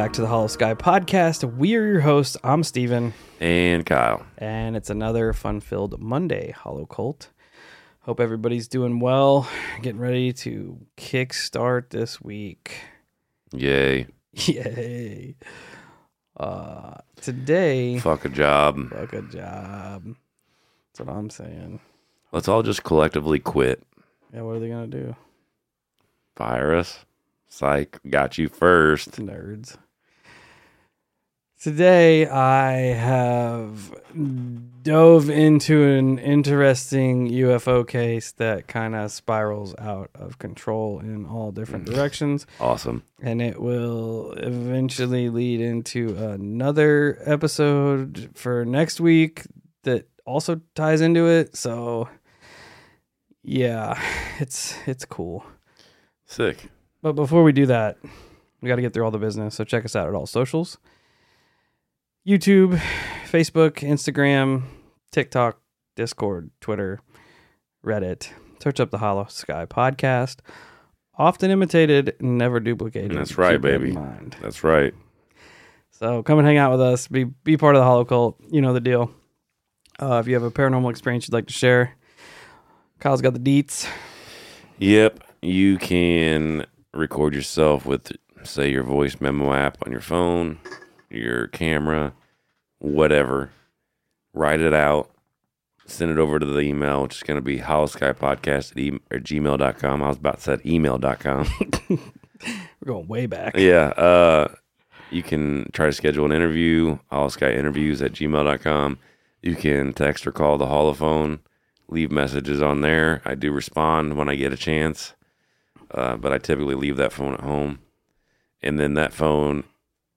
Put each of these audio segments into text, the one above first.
Back to the Holosky podcast. We're your hosts. I'm Steven, And Kyle. and it's another fun filled Monday, Hollow Cult. Hope everybody's doing well, getting ready to kickstart this week. Yay. Yay. Uh, today, Fuck a job. fuck a job. That's what I'm saying. Let's all just collectively quit. Yeah, what are they going to do? Fire us. Psych. Got you first. nerds. Today I have dove into an interesting UFO case that kind of spirals out of control in all different mm. directions, Awesome. and it will eventually lead into another episode for next week that also ties into it. So, yeah, it's it's cool. Sick. But before we do that, we got to get through all the business. So check us out at all socials YouTube, Facebook, Instagram, TikTok, Discord, Twitter, Reddit. Search up the Holosky podcast. Often imitated, never duplicated. That's right, Keep baby. mind. That's right. So come and hang out with us. Be be part of the Hollow Cult. You know the deal. Uh, if you have a paranormal experience you'd like to share, Kyle's got the deets. Yep. You can record yourself with, say, your voice memo app on your phone, your camera, whatever. Write it out. Send it over to the email, which is going to be holoskypodcast at e- or gmail.com. I was about to say email.com. We're going way back. Yeah. Uh, you can try to schedule an interview, interviews at gmail.com. You can text or call the holophone, leave messages on there. I do respond when I get a chance, uh, but I typically leave that phone at home. And then that phone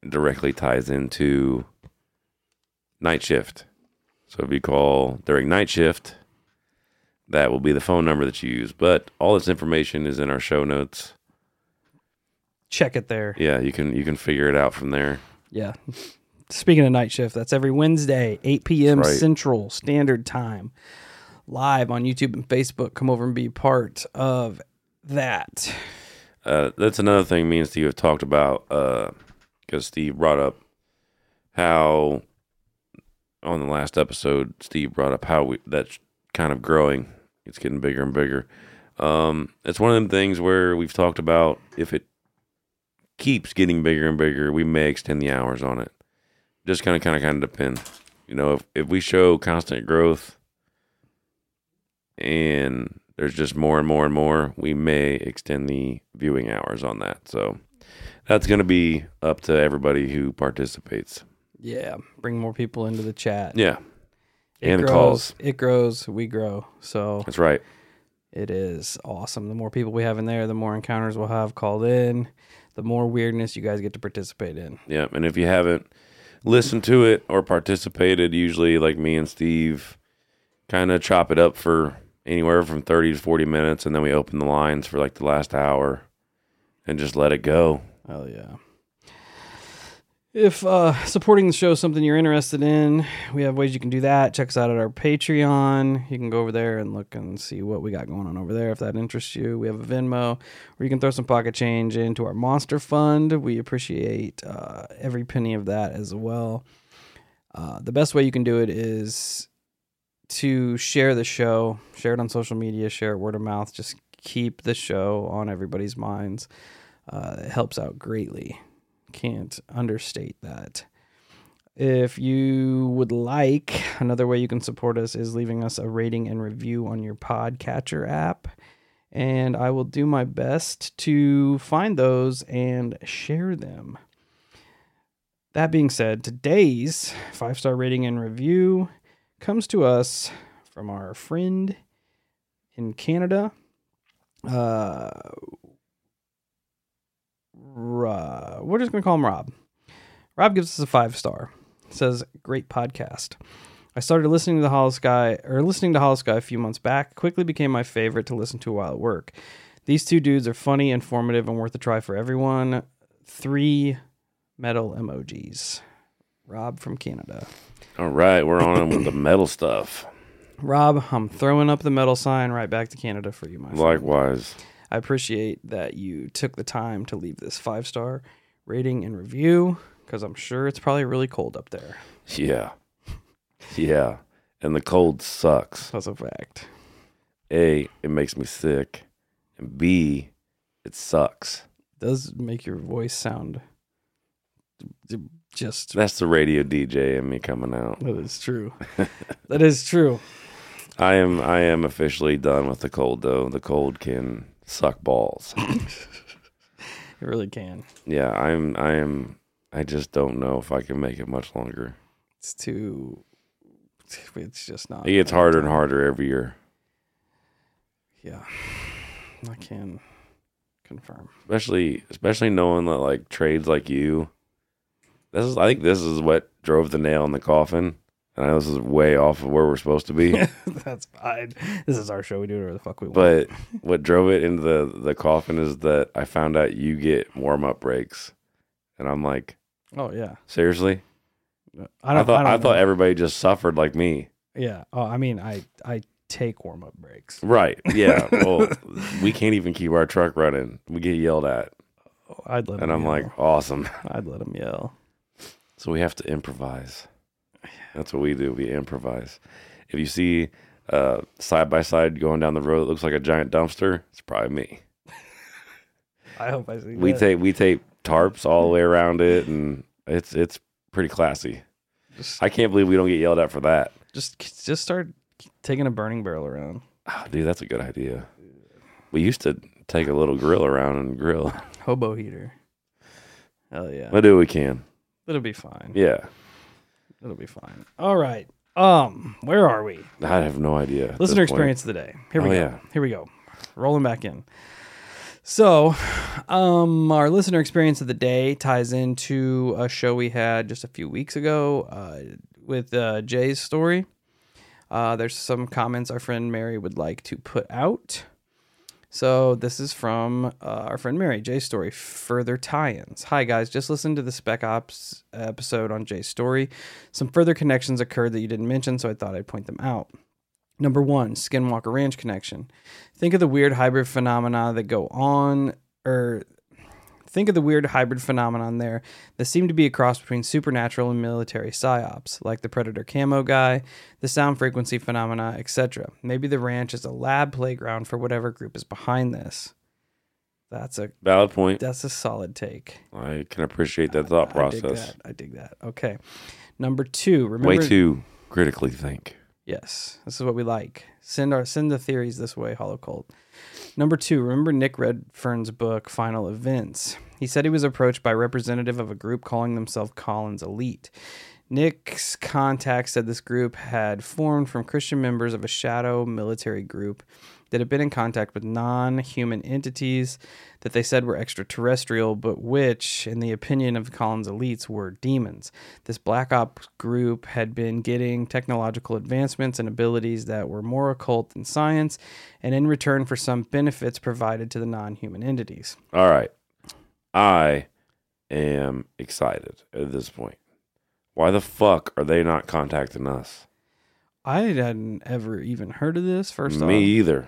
directly ties into night shift. So if you call during night shift, that will be the phone number that you use. But all this information is in our show notes Check it there. yeah you can you can figure it out from there Yeah. Speaking of night shift, that's every Wednesday, 8 p.m. Right. Central Standard Time, live on YouTube and Facebook. Come over and be part of that. uh, that's another thing me and steve have talked about because steve brought up how on the last episode steve brought up how we that's kind of growing. It's getting bigger and bigger. Um, it's one of them things where we've talked about if it keeps getting bigger and bigger we may extend the hours on it. Just kind of kind of kind of depends you know if, if we show constant growth and there's just more and more and more, we may extend the viewing hours on that. So that's going to be up to everybody who participates. Yeah. Bring more people into the chat. Yeah, It and the grows, calls. It grows, we grow. So that's right. it is awesome. The more people we have in there, the more encounters we'll have called in, the more weirdness you guys get to participate in. Yeah, and if you haven't listened to it or participated, usually like me and Steve kind of chop it up for anywhere from 30 to 40 minutes and then we open the lines for like the last hour and just let it go. Hell yeah. If uh, supporting the show is something you're interested in, we have ways you can do that. Check us out at our Patreon. You can go over there and look and see what we got going on over there if that interests you. We have a Venmo where you can throw some pocket change into our Monster Fund. We appreciate uh, every penny of that as well. Uh, the best way you can do it is to share the show, share it on social media, share it word of mouth. Just keep the show on everybody's minds. Uh, it helps out greatly. Can't understate that. If you would like, another way you can support us is leaving us a rating and review on your podcatcher app. And I will do my best to find those and share them. That being said, today's five star rating and review comes to us from our friend in Canada. Uh, Ra- we're just going to call him Rob. Rob gives us a five star. Says, great podcast. I started listening to the Holosky or listening to Holosky a few months back. Quickly became my favorite to listen to while at work. These two dudes are funny, informative, and worth a try for everyone. Three metal emojis. Rob from Canada. All right, we're on with the metal stuff. Rob, I'm throwing up the metal sign right back to Canada for you, my friend. Likewise. I appreciate that you took the time to leave this five star rating and review because I'm sure it's probably really cold up there. Yeah. Yeah. And the cold sucks. That's a fact. A, it makes me sick. And B, it sucks. It does make your voice sound just. That's the radio DJ in me coming out. That is true. that is true. I am I am officially done with the cold though. The cold can suck balls. It really can. yeah, I'm I am I just don't know if I can make it much longer. It's too. It's just not. It gets harder and harder every year. Yeah, I can confirm. Especially especially knowing that like trades like you this is I think this is what drove the nail in the coffin. And I know this is way off of where we're supposed to be. That's fine. This is our show. We do whatever the fuck we want. But what drove it into the, the coffin is that I found out you get warm up breaks. And I'm like, oh yeah, seriously? I I, don't. thought I, I, thought know. everybody just suffered like me. Yeah. Oh, I mean, I I take warm up breaks. Right. Yeah. well, we can't even keep our truck running. We get yelled at. Oh, I'd let. And I'm yell. like, awesome. I'd let them yell. So we have to improvise. That's what we do. We improvise. If you see uh, side by side going down the road that looks like a giant dumpster, it's probably me. I hope I see. We that. take we tape tarps all the way around it, and it's it's pretty classy. Just, I can't believe we don't get yelled at for that. just just start taking a burning barrel around. Oh, dude, that's a good idea. We used to take a little grill around and grill. Hobo heater. Hell yeah. We'll do what we can. It'll be fine. Yeah, It'll be fine. All right. Um, where are we? I have no idea. at Listener this point. experience of the day. Here we Oh, go. yeah. Here we go. Rolling back in. So, um, our listener experience of the day ties into a show we had just a few weeks ago uh, with uh, Jay's story. Uh, there's some comments our friend Mary would like to put out. So this is from uh, our friend Mary, Jay's story, further tie-ins. Hi guys, just listened to the Spec Ops episode on Jay's story. Some further connections occurred that you didn't mention, so I thought I'd point them out. Number one, Skinwalker Ranch connection. Think of the weird hybrid phenomena that go on, or think of the weird hybrid phenomenon there that seemed to be a cross between supernatural and military psyops, like the Predator camo guy, the sound frequency phenomena, etc. Maybe the ranch is a lab playground for whatever group is behind this. That's a Valid point. that's a solid take. I can appreciate that thought I dig process. that. I dig that. Okay. Number two, remember Way to critically think. Yes, this is what we like. Send our send the theories this way, Hollow Cult. Number two, remember Nick Redfern's book Final Events. He said he was approached by a representative of a group calling themselves Collins Elite. Nick's contact said this group had formed from Christian members of a shadow military group that had been in contact with non human entities that they said were extraterrestrial, but which, in the opinion of Collins elites, were demons. This Black Ops group had been getting technological advancements and abilities that were more occult than science, and in return for some benefits provided to the non human entities. All right. I am excited at this point. Why the fuck are they not contacting us? I hadn't ever even heard of this. First Me off, either.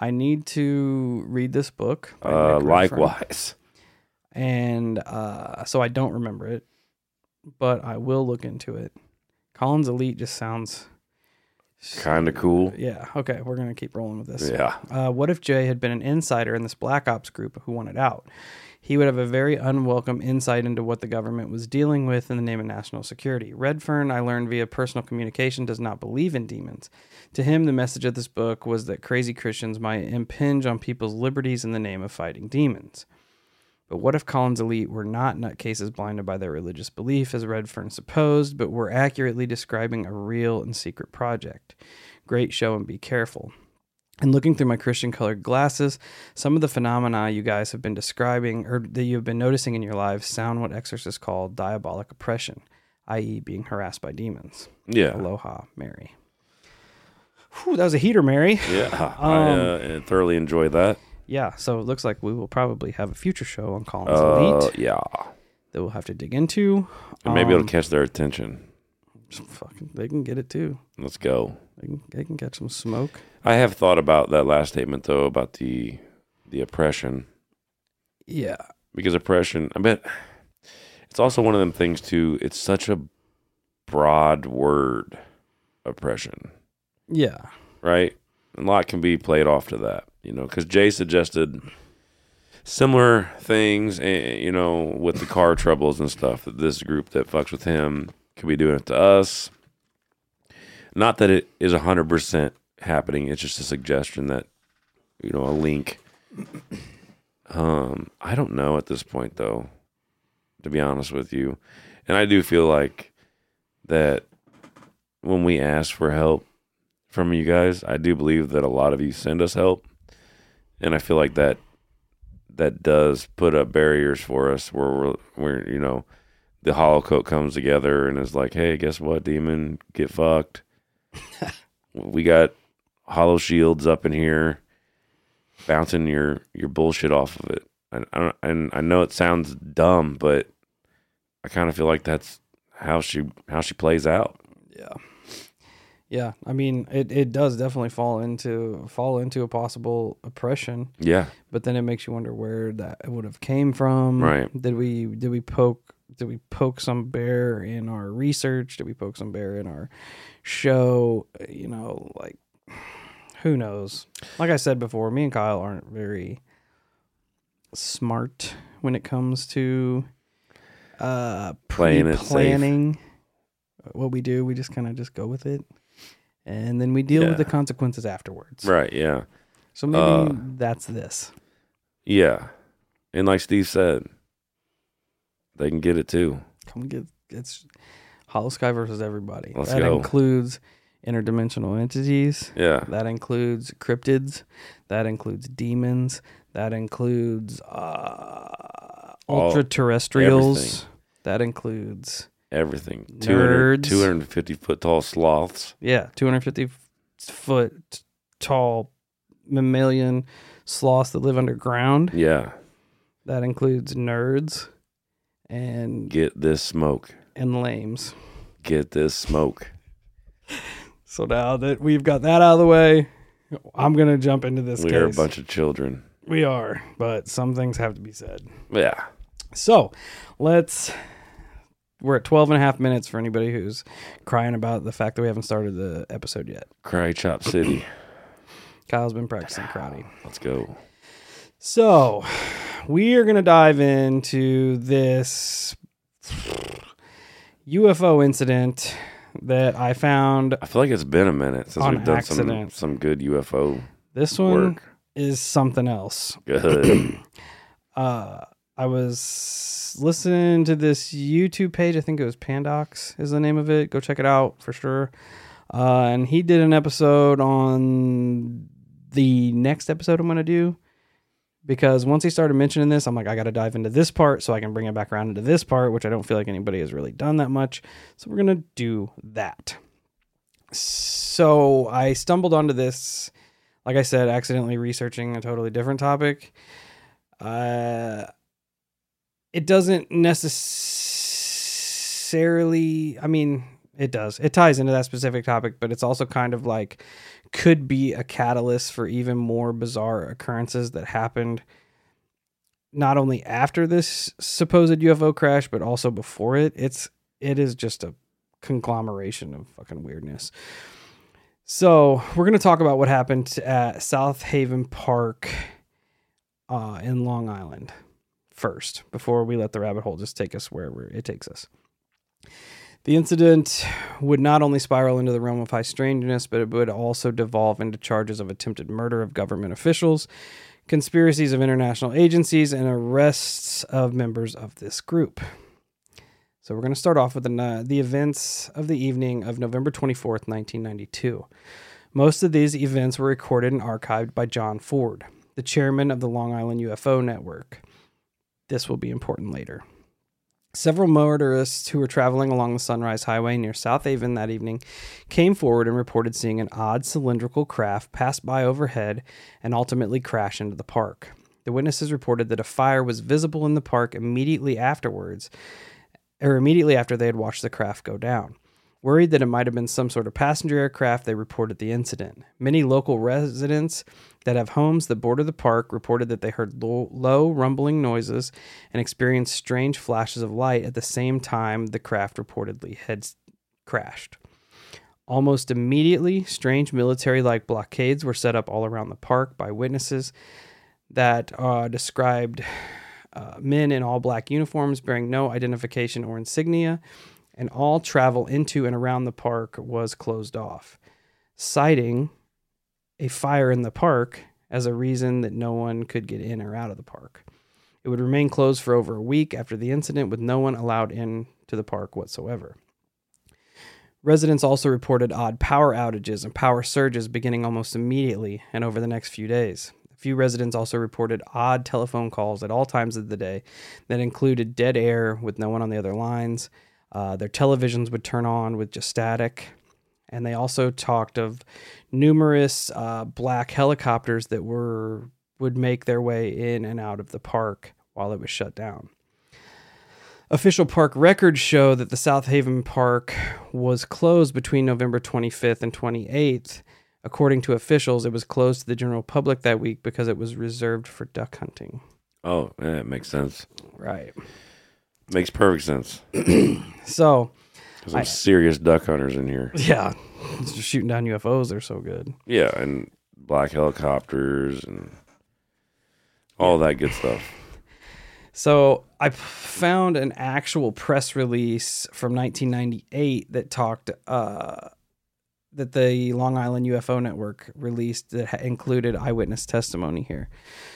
I need to read this book. Uh, likewise. and uh, so I don't remember it, but I will look into it. Collins Elite just sounds Kind of cool. Yeah. Okay, we're gonna keep rolling with this. Yeah. Uh, what if Jay had been an insider in this Black Ops group who wanted out? He would have a very unwelcome insight into what the government was dealing with in the name of national security. Redfern, I learned via personal communication, does not believe in demons. To him, the message of this book was that crazy Christians might impinge on people's liberties in the name of fighting demons. But what if Collins Elite were not nutcases blinded by their religious belief, as Redfern supposed, but were accurately describing a real and secret project? Great show and be careful. And looking through my Christian colored glasses, some of the phenomena you guys have been describing or that you have been noticing in your lives sound what exorcists call diabolic oppression, i.e., being harassed by demons. Yeah. Aloha, Mary. Whew, that was a heater, Mary. Yeah. Um, I uh, thoroughly enjoyed that. Yeah, so it looks like we will probably have a future show on Collins Uh, Elite yeah. that we'll have to dig into. And maybe it'll Um, catch their attention. Fucking, they can get it too. Let's go. They can, they can catch some smoke. I have thought about that last statement though about the the oppression Yeah, because oppression. I bet it's also one of them things too. It's such a broad word, oppression, Yeah. right? A lot can be played off to that, you know, because Jay suggested similar things, eh, you know, with the car troubles and stuff. That this group that fucks with him could be doing it to us. Not that it is hundred percent happening. It's just a suggestion that, you know, a link. Um, I don't know at this point though, to be honest with you, and I do feel like that when we ask for help from you guys, I do believe that a lot of you send us help, and I feel like that that does put up barriers for us where we're, we're you know the hollow coat comes together and is like, hey, guess what, demon, get fucked. we got hollow shields up in here, bouncing your your bullshit off of it. I, I don't, and I know it sounds dumb, but I kind of feel like that's how she how she plays out. Yeah. Yeah. I mean, it, it does definitely fall into fall into a possible oppression, Yeah, but then it makes you wonder where that would have came from. Right. Did we did we poke did we poke some bear in our research? Did we poke some bear in our show? You know, like who knows? Like I said before, me and Kyle aren't very smart when it comes to uh Playing planning what we do. We just kind of just go with it. And then we deal with the consequences afterwards. right. Yeah, So maybe Uh, that's this. yeah. And like Steve said, they can get it too. Come get it's Holosky versus everybody. Let's that go. includes interdimensional entities. Yeah, That includes cryptids. That includes demons. That includes uh, ultra terrestrials. That includes everything. 200, 250 foot tall sloths. yeah, 250 foot tall mammalian sloths that live underground. Yeah, That includes nerds and get this smoke. and lames. Get this smoke. So now that we've got that out of the way, I'm gonna jump into this we are a bunch of children. we are, but some things have to be said. Yeah, So let's. We're at 12 and a half minutes for anybody who's crying about the fact that we haven't started the episode yet. Cry Chop City. Kyle's been practicing karate. Let's go. So we are going to dive into this UFO incident that I found. I feel like it's been a minute since we've done accident. some some good UFO This one work. is something else. Good. uh I was listening to this YouTube page. I think it was Pandox is the name of it. Go check it out for sure. Uh, and he did an episode on the next episode I'm gonna do because once he started mentioning this, I'm like, I got to dive into this part so I can bring it back around into this part, which I don't feel like anybody has really done that much. So we're gonna do that. So I stumbled onto this, like I said, accidentally researching a totally different topic. Uh, it doesn't necessarily. I mean, it does. It ties into that specific topic, but it's also kind of like could be a catalyst for even more bizarre occurrences that happened not only after this supposed UFO crash, but also before it. It's it is just a conglomeration of fucking weirdness. So we're gonna talk about what happened at South Haven Park uh, in Long Island first, before we let the rabbit hole just take us wherever it takes us. The incident would not only spiral into the realm of high strangeness, but it would also devolve into charges of attempted murder of government officials, conspiracies of international agencies, and arrests of members of this group. So we're going to start off with the, uh, the events of the evening of November 24th, 1992. Most of these events were recorded and archived by John Ford, the chairman of the Long Island UFO Network. This will be important later. Several motorists who were traveling along the Sunrise Highway near South Haven that evening came forward and reported seeing an odd cylindrical craft pass by overhead and ultimately crash into the park. The witnesses reported that a fire was visible in the park immediately afterwards, or immediately after they had watched the craft go down. Worried that it might have been some sort of passenger aircraft, they reported the incident. Many local residents that have homes that border the park reported that they heard low, low rumbling noises and experienced strange flashes of light at the same time the craft reportedly had crashed. Almost immediately, strange military like blockades were set up all around the park by witnesses that uh, described uh, men in all black uniforms bearing no identification or insignia, and all travel into and around the park was closed off, citing a fire in the park as a reason that no one could get in or out of the park. It would remain closed for over a week after the incident, with no one allowed in to the park whatsoever. Residents also reported odd power outages and power surges beginning almost immediately and over the next few days. A few residents also reported odd telephone calls at all times of the day that included dead air with no one on the other lines. Uh, their televisions would turn on with just static. And they also talked of numerous uh, black helicopters that were would make their way in and out of the park while it was shut down. Official park records show that the South Haven Park was closed between November 25th and 28th. According to officials, it was closed to the general public that week because it was reserved for duck hunting. Oh, yeah, it makes sense. Right. Makes perfect sense. So, There's some I- serious duck hunters in here. yeah, just shooting down UFOs, they're so good. Yeah, and black helicopters and all that good stuff. So I found an actual press release from 1998 that talked uh, that the Long Island UFO Network released that ha- included eyewitness testimony here.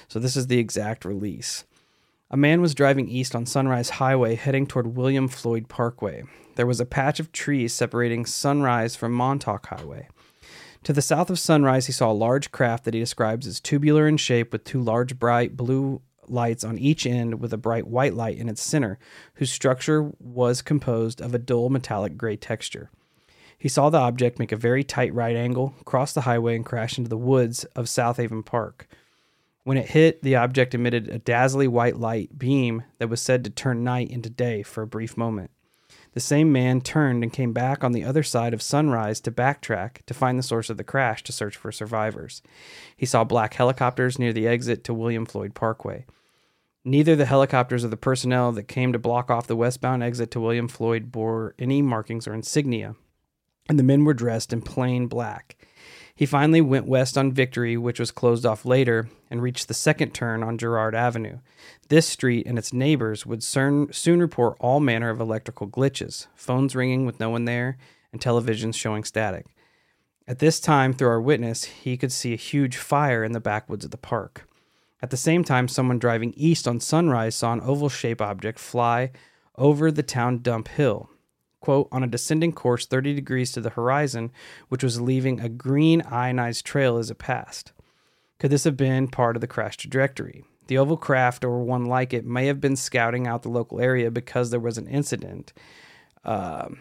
So this is the exact release. A man was driving east on Sunrise Highway heading toward William Floyd Parkway. There was a patch of trees separating Sunrise from Montauk Highway. To the south of Sunrise, he saw a large craft that he describes as tubular in shape with two large bright blue lights on each end with a bright white light in its center, whose structure was composed of a dull metallic gray texture. He saw the object make a very tight right angle, cross the highway, and crash into the woods of South Haven Park. When it hit, the object emitted a dazzling white light beam that was said to turn night into day for a brief moment. The same man turned and came back on the other side of Sunrise to backtrack to find the source of the crash to search for survivors. He saw black helicopters near the exit to William Floyd Parkway. Neither the helicopters or the personnel that came to block off the westbound exit to William Floyd bore any markings or insignia, and the men were dressed in plain black. He finally went west on Victory, which was closed off later, and reached the second turn on Girard Avenue. This street and its neighbors would soon, soon report all manner of electrical glitches, phones ringing with no one there, and televisions showing static. At this time, through our witness, he could see a huge fire in the backwoods of the park. At the same time, someone driving east on Sunrise saw an oval shaped object fly over the town dump hill, quote, on a descending course 30 degrees to the horizon, which was leaving a green ionized trail as it passed. Could this have been part of the crash trajectory? The oval craft or one like it may have been scouting out the local area because there was an incident um,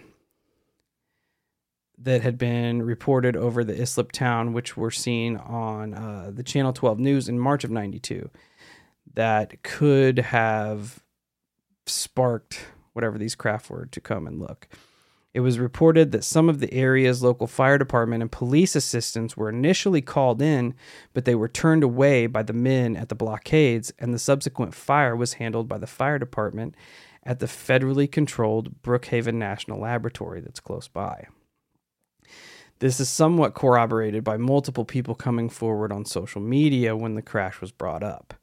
that had been reported over the Islip town, which were seen on uh, the Channel 12 News in March of 92, that could have sparked whatever these craft were to come and look. It was reported that some of the area's local fire department and police assistants were initially called in, but they were turned away by the men at the blockades, and the subsequent fire was handled by the fire department at the federally controlled Brookhaven National Laboratory that's close by. This is somewhat corroborated by multiple people coming forward on social media when the crash was brought up.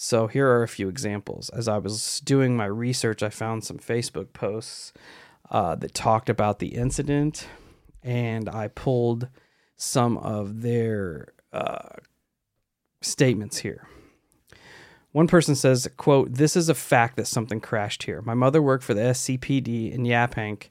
So, here are a few examples. As I was doing my research, I found some Facebook posts uh, that talked about the incident, and I pulled some of their uh, statements here. One person says, quote, This is a fact that something crashed here. My mother worked for the SCPD in Yaphank,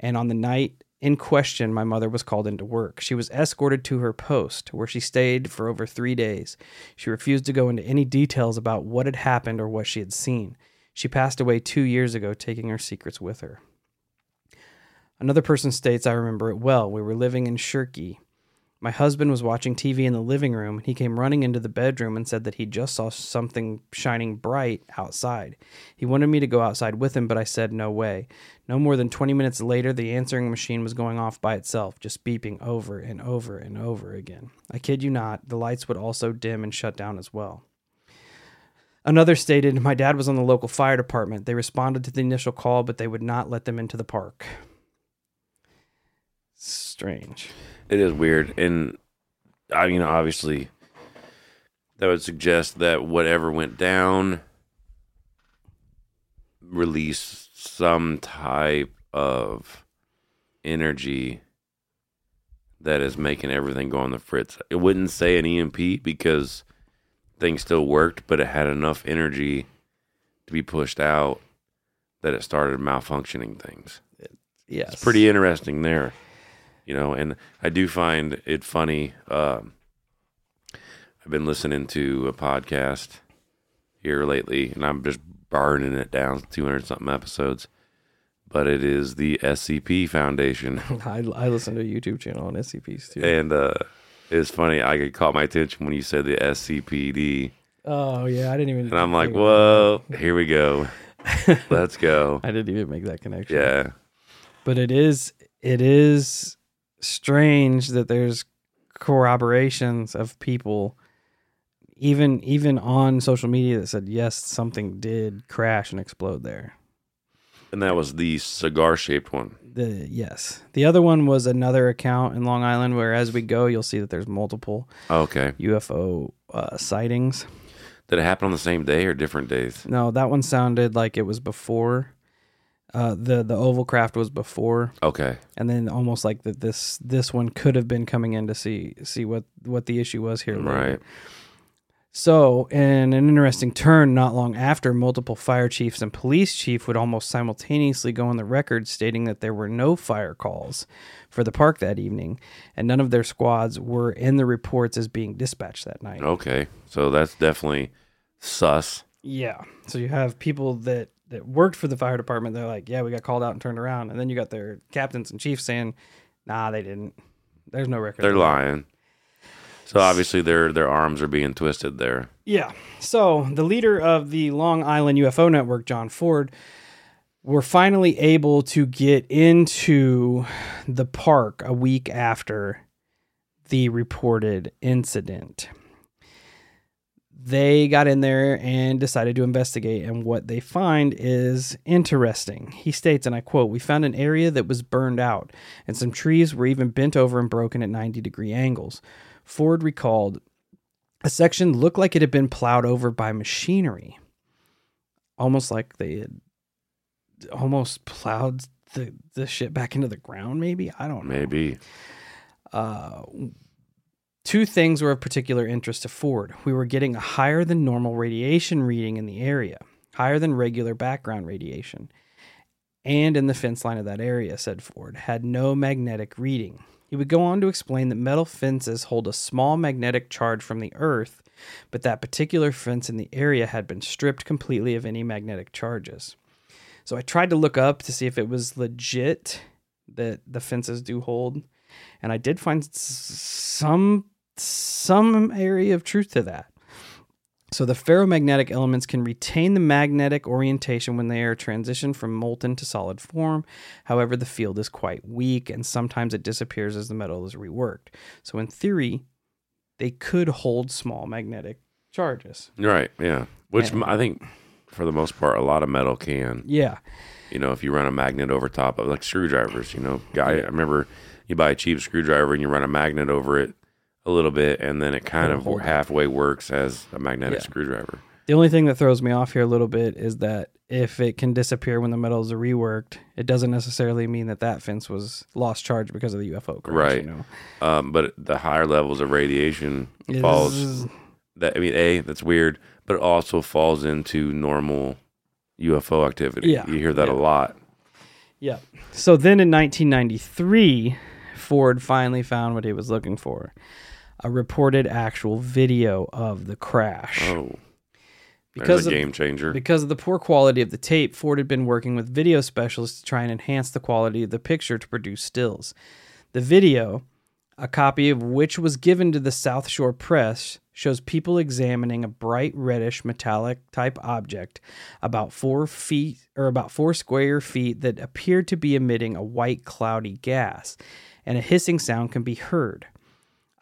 and on the night in question, my mother was called into work. She was escorted to her post, where she stayed for over three days. She refused to go into any details about what had happened or what she had seen. She passed away two years ago, taking her secrets with her. Another person states, I remember it well. We were living in Shirley. My husband was watching TV in the living room he came running into the bedroom and said that he just saw something shining bright outside. He wanted me to go outside with him, but I said no way. No more than 20 minutes later, the answering machine was going off by itself, just beeping over and over and over again. I kid you not, the lights would also dim and shut down as well. Another stated, My dad was on the local fire department. They responded to the initial call, but they would not let them into the park. Strange. It is weird, and I mean, obviously, that would suggest that whatever went down released some type of energy that is making everything go on the fritz. It wouldn't say an EMP because things still worked, but it had enough energy to be pushed out that it started malfunctioning things. Yes. It's pretty interesting there, you know. And I do find it funny. Um, I've been listening to a podcast here lately, and I'm just burning it down, 200 something episodes. But it is the SCP Foundation, I, I listen to a YouTube channel on SCPs too. and uh, it's funny. I it caught my attention when you said the SCPD, oh yeah, I didn't even. and I'm like, whoa, here we go, let's go. I didn't even make that connection. Yeah, but it is it is strange that there's corroborations of people even even on social media that said yes something did crash and explode there. And that was the cigar shaped one. the yes. The other one was another account in long island where as we go you'll see that there's multiple Okay, ufo uh, sightings. Did it happen on the same day or different days? no that one sounded like it was before uh, the the oval craft was before Okay, and then almost like that this this one could have been coming in to see see what what the issue was here later. right. so in an interesting turn not long after multiple fire chiefs and police chief would almost simultaneously go on the record stating that there were no fire calls for the park that evening and none of their squads were in the reports as being dispatched that night Okay, so that's definitely sus. yeah so you have people that that worked for the fire department they're like yeah we got called out and turned around and then you got their captains and chiefs saying nah they didn't there's no record They're lying. So obviously their their arms are being twisted there. Yeah. So the leader of the Long Island UFO network, John Ford, were finally able to get into the park a week after the reported incident. They got in there and decided to investigate, and what they find is interesting. He states, and I quote, We found an area that was burned out, and some trees were even bent over and broken at 90 degree angles. Ford recalled a section looked like it had been plowed over by machinery, almost like they had almost plowed the, the shit back into the ground. Maybe I don't know. Maybe. Uh, two things were of particular interest to Ford. We were getting a higher than normal radiation reading in the area, higher than regular background radiation, and in the fence line of that area, said Ford, had no magnetic reading. He would go on to explain that metal fences hold a small magnetic charge from the earth, but that particular fence in the area had been stripped completely of any magnetic charges. So I tried to look up to see if it was legit that the fences do hold, and I did find some some area of truth to that. So the ferromagnetic elements can retain the magnetic orientation when they are transitioned from molten to solid form. However, the field is quite weak and sometimes it disappears as the metal is reworked. So in theory, they could hold small magnetic charges. Right. Yeah. Which Yeah. I think for the most part a lot of metal can. Yeah. You know, if you run a magnet over top of like screwdrivers, you know, guy I remember you buy a cheap screwdriver and you run a magnet over it a little bit and then it kind of halfway works as a magnetic Yeah. screwdriver. The only thing that throws me off here a little bit is that if it can disappear when the metals are reworked, it doesn't necessarily mean that that fence was lost charge because of the UFO crash. Right. You know, Um, but the higher levels of radiation It falls that I mean, a that's weird, but it also falls into normal UFO activity. Yeah, you hear that yeah. a lot. Yeah. So then in 1993, Ford finally found what he was looking for a reported actual video of the crash. Oh, because a of, game changer. because of the poor quality of the tape, Ford had been working with video specialists to try and enhance the quality of the picture to produce stills. The video, A copy of which was given to the South Shore Press shows people examining a bright reddish metallic type object about four feet or about four square feet that appeared to be emitting a white cloudy gas, and a hissing sound can be heard.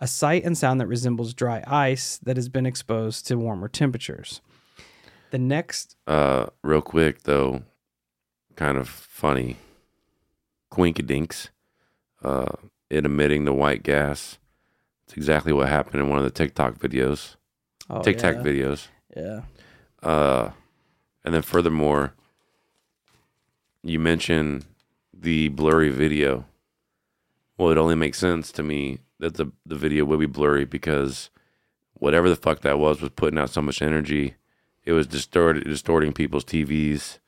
A sight and sound that resembles dry ice that has been exposed to warmer temperatures. The next Uh, real quick though, kind of funny. Quinkadinks, uh, it emitting the white gas. It's exactly what happened in one of the TikTok videos, oh, TikTok yeah, videos. Yeah. Uh, and then furthermore, you mentioned the blurry video. Well, it only makes sense to me that the the video would be blurry because whatever the fuck that was was putting out so much energy. It was distorted, distorting people's TVs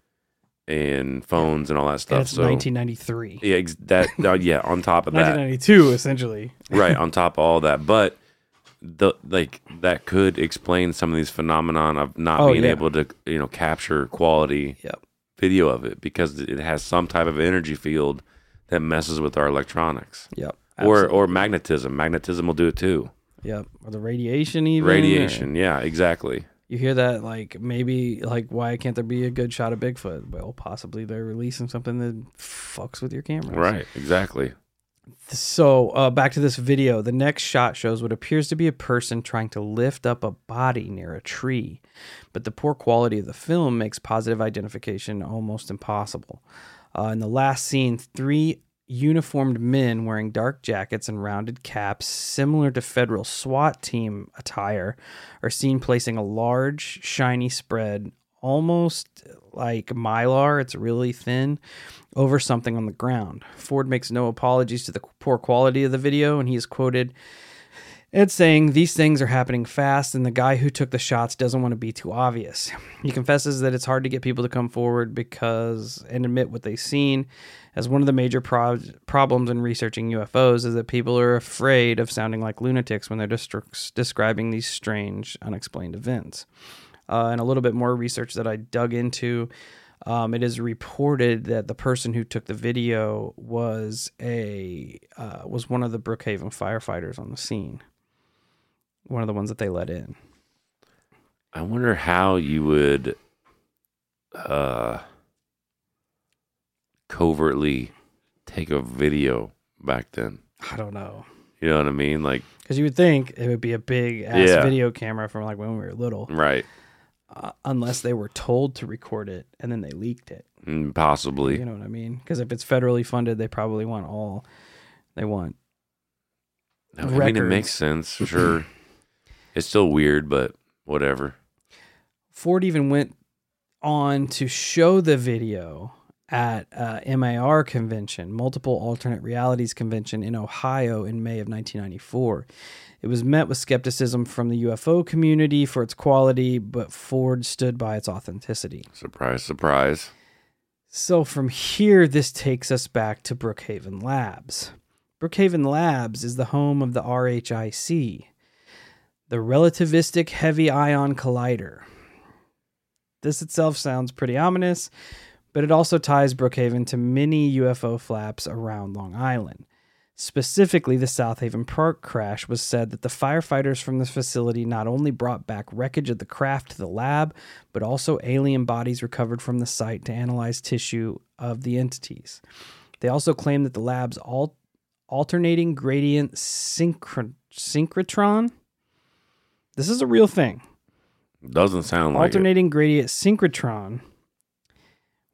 and phones and all that stuff. it's so 1993. yeah, ex- that uh, yeah. On top of that, 1992, essentially. right on top of all that but the like that could explain some of these phenomenon of not Oh, being yeah. able to you know capture quality Yep. video of it because it has some type of energy field that messes with our electronics Yep. Or Absolutely. or magnetism magnetism will do it too Yep. Or the radiation, even. or- radiation yeah exactly You hear that, like maybe, like why can't there be a good shot of Bigfoot? Well, possibly they're releasing something that fucks with your camera. right exactly So uh, back to this video. The next shot shows what appears to be a person trying to lift up a body near a tree, but the poor quality of the film makes positive identification almost impossible. Uh, in the last scene, three uniformed men wearing dark jackets and rounded caps, similar to federal SWAT team attire, are seen placing a large, shiny spread, almost like mylar. It's really thin over something on the ground. Ford makes no apologies to the poor quality of the video, and he is quoted as saying, These things are happening fast, and the guy who took the shots doesn't want to be too obvious. He confesses that it's hard to get people to come forward because and admit what they've seen, as one of the major pro- problems in researching UFOs is that people are afraid of sounding like lunatics when they're destri- describing these strange, unexplained events. Uh, and a little bit more research that I dug into um, it is reported that the person who took the video was a uh, was one of the Brookhaven firefighters on the scene. One of the ones that they let in. i wonder how you would uh covertly take a video back then I don't know you know what i mean like because you would think it would be a big ass Yeah. video camera from like when we were little, right uh, unless they were told to record it and then they leaked it. Mm, possibly You know what I mean? Because if it's federally funded, they probably want all. They want I mean, it makes sense, sure. it's still weird, but whatever. Ford even went on to show the video at uh, MAR convention, Multiple Alternate Realities Convention in Ohio in May of 1994. It was met with skepticism from the UFO community for its quality, but Ford stood by its authenticity. Surprise, surprise. So from here, this takes us back to Brookhaven Labs. Brookhaven Labs is the home of the RHIC, the Relativistic Heavy Ion Collider. This itself sounds pretty ominous, but it also ties Brookhaven to many UFO flaps around Long Island. Specifically, the South Haven Park crash was said that the firefighters from this facility not only brought back wreckage of the craft to the lab, but also alien bodies recovered from the site to analyze tissue of the entities. They also claim that the lab's al- alternating gradient synchro- synchrotron. This is a real thing. Doesn't sound like it. alternating gradient synchrotron,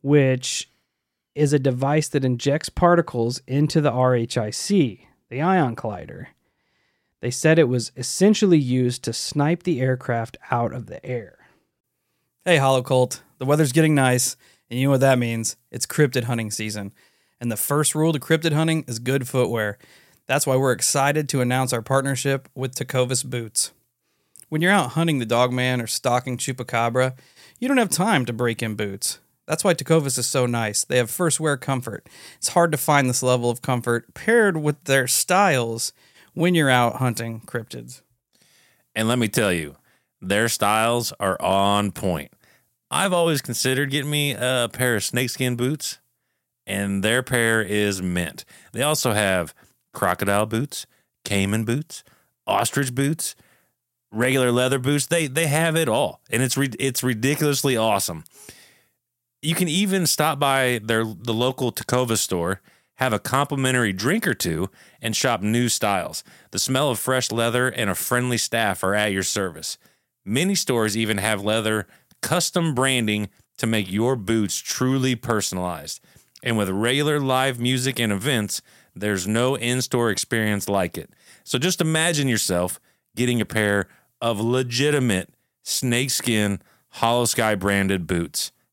which is a device that injects particles into the RHIC, the ion collider. They said it was essentially used to snipe the aircraft out of the air. Hey, Hollow Cult, the weather's getting nice, and you know what that means? It's cryptid hunting season. And the first rule to cryptid hunting is good footwear. That's why we're excited to announce our partnership with Tecovas Boots. When you're out hunting the dogman or stalking chupacabra, you don't have time to break in boots. That's why Tecovas is so nice. They have first wear comfort. It's hard to find this level of comfort paired with their styles when you're out hunting cryptids. And let me tell you, their styles are on point. I've always considered getting me a pair of snakeskin boots, and their pair is mint. They also have crocodile boots, caiman boots, ostrich boots, regular leather boots. They they have it all, and it's it's ridiculously awesome. You can even stop by their the local Tacova store, have a complimentary drink or two, and shop new styles. The smell of fresh leather and a friendly staff are at your service. Many stores even have leather custom branding to make your boots truly personalized. And with regular live music and events, there's no in store experience like it. So just imagine yourself getting a pair of legitimate snakeskin Holosky branded boots.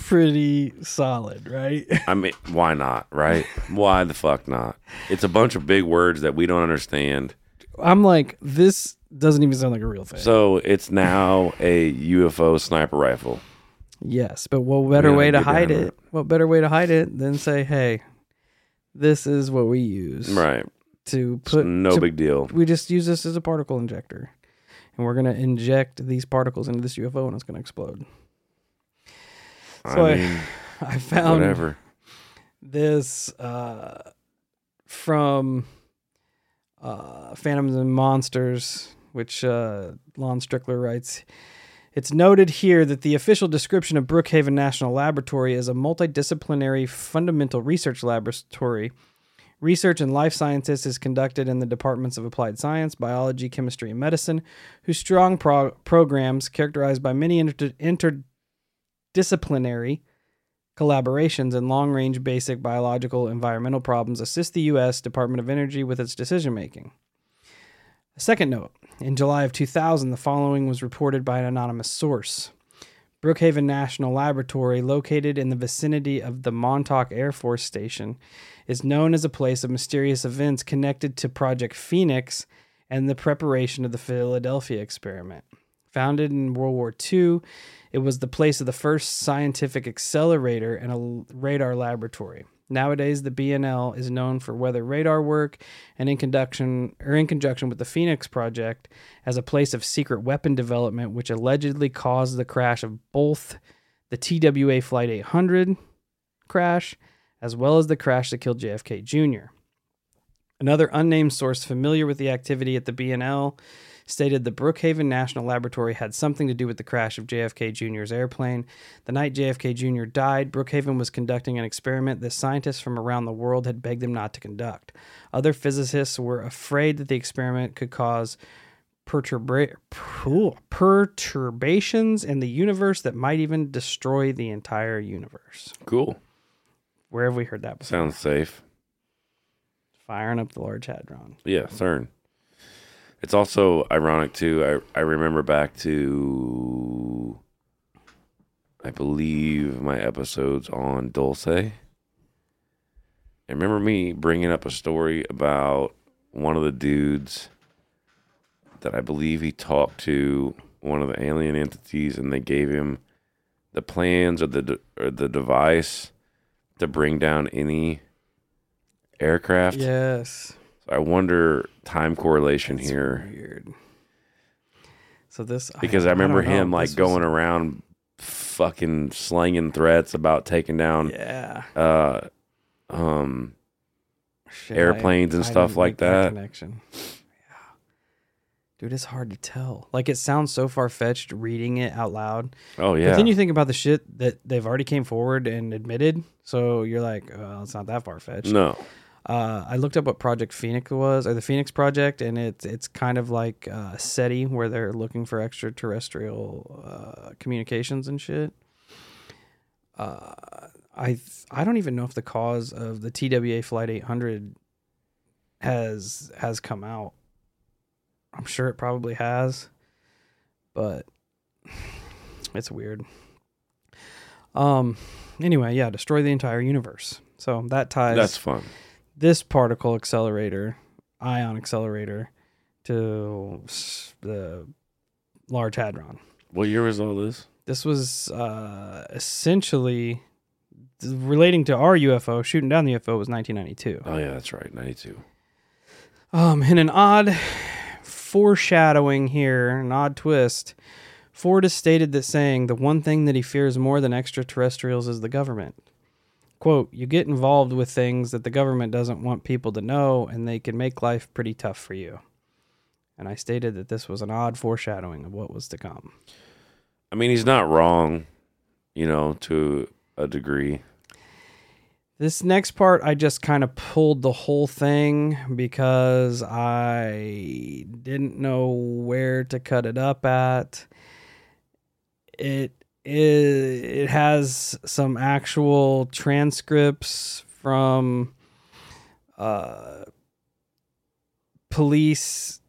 Pretty solid, right? I mean, why not, right? Why the fuck not? It's a bunch of big words that we don't understand. I'm like, this doesn't even sound like a real thing. So it's now a UFO sniper rifle. Yes, but what better Yeah, way to hide it? it. What better way to hide it than say, "Hey, this is what we use Right. to It's put no to- big deal. We just use this as a particle injector, and we're gonna inject these particles into this UFO, and it's gonna explode." So I mean, I found whatever. this uh, from uh, Phantoms and Monsters, which uh, Lon Strickler writes. It's noted here that the official description of Brookhaven National Laboratory is a multidisciplinary fundamental research laboratory. Research in life sciences is conducted in the departments of applied science, biology, chemistry, and medicine, whose strong pro- programs, characterized by many inter- interdisciplinary collaborations and long range basic biological environmental problems, assist the U.S. Department of Energy with its decision making. A second note in July of 2000, the following was reported by an anonymous source. Brookhaven National Laboratory, located in the vicinity of the Montauk Air Force Station, is known as a place of mysterious events connected to Project Phoenix and the preparation of the Philadelphia experiment. Founded in World War II, it was the place of the first scientific accelerator and a radar laboratory. Nowadays, the BNL is known for weather radar work and in conjunction or in conjunction with the Phoenix project as a place of secret weapon development, which allegedly caused the crash of both the TWA Flight 800 crash as well as the crash that killed JFK Jr. Another unnamed source familiar with the activity at the BNL stated the Brookhaven National Laboratory had something to do with the crash of JFK Jr.'s airplane. The night JFK Jr. died, Brookhaven was conducting an experiment that scientists from around the world had begged them not to conduct. Other physicists were afraid that the experiment could cause perturba- perturbations in the universe that might even destroy the entire universe. Cool. Where have we heard that before? Sounds safe. Firing up the Large Hadron. Yeah, CERN. It's also ironic too. I I remember back to I believe my episodes on Dulce. I remember me bringing up a story about one of the dudes that I believe he talked to one of the alien entities, and they gave him the plans or the de- or the device to bring down any aircraft. Yes. I wonder time correlation That's here Weird. So this because I, remember don't know. him like This was- going around fucking slinging threats about taking down Yeah. uh um Shit, Airplanes and stuff like make that. Connection. Dude, it's hard to tell. Like it sounds so far fetched reading it out loud. oh yeah But then you think about the shit that they've already came forward and admitted. So you're like, well, it's not that far fetched. no Uh, I looked up what Project Phoenix was, or the Phoenix Project, and it's it's kind of like uh, SETI, where they're looking for extraterrestrial uh, communications and shit. Uh, I I don't even know if the cause of the TWA Flight 800 has has come out. I'm sure it probably has, but it's weird. Um. Anyway, yeah, destroy the entire universe. So that ties that's fun this particle accelerator ion accelerator to the Large Hadron. What year was all this? This was uh, essentially relating to our UFO. Shooting down the UFO was 1992. Oh yeah, that's right, ninety two. Um, in an odd foreshadowing here, an odd twist, Ford has stated that saying the one thing that he fears more than extraterrestrials is the government. Quote, you get involved with things that the government doesn't want people to know, and they can make life pretty tough for you. And I stated that this was an odd foreshadowing of what was to come. I mean, he's not wrong, you know, to a degree. This next part, I just kind of pulled the whole thing because I didn't know where to cut it up at. It it has some actual transcripts from uh, police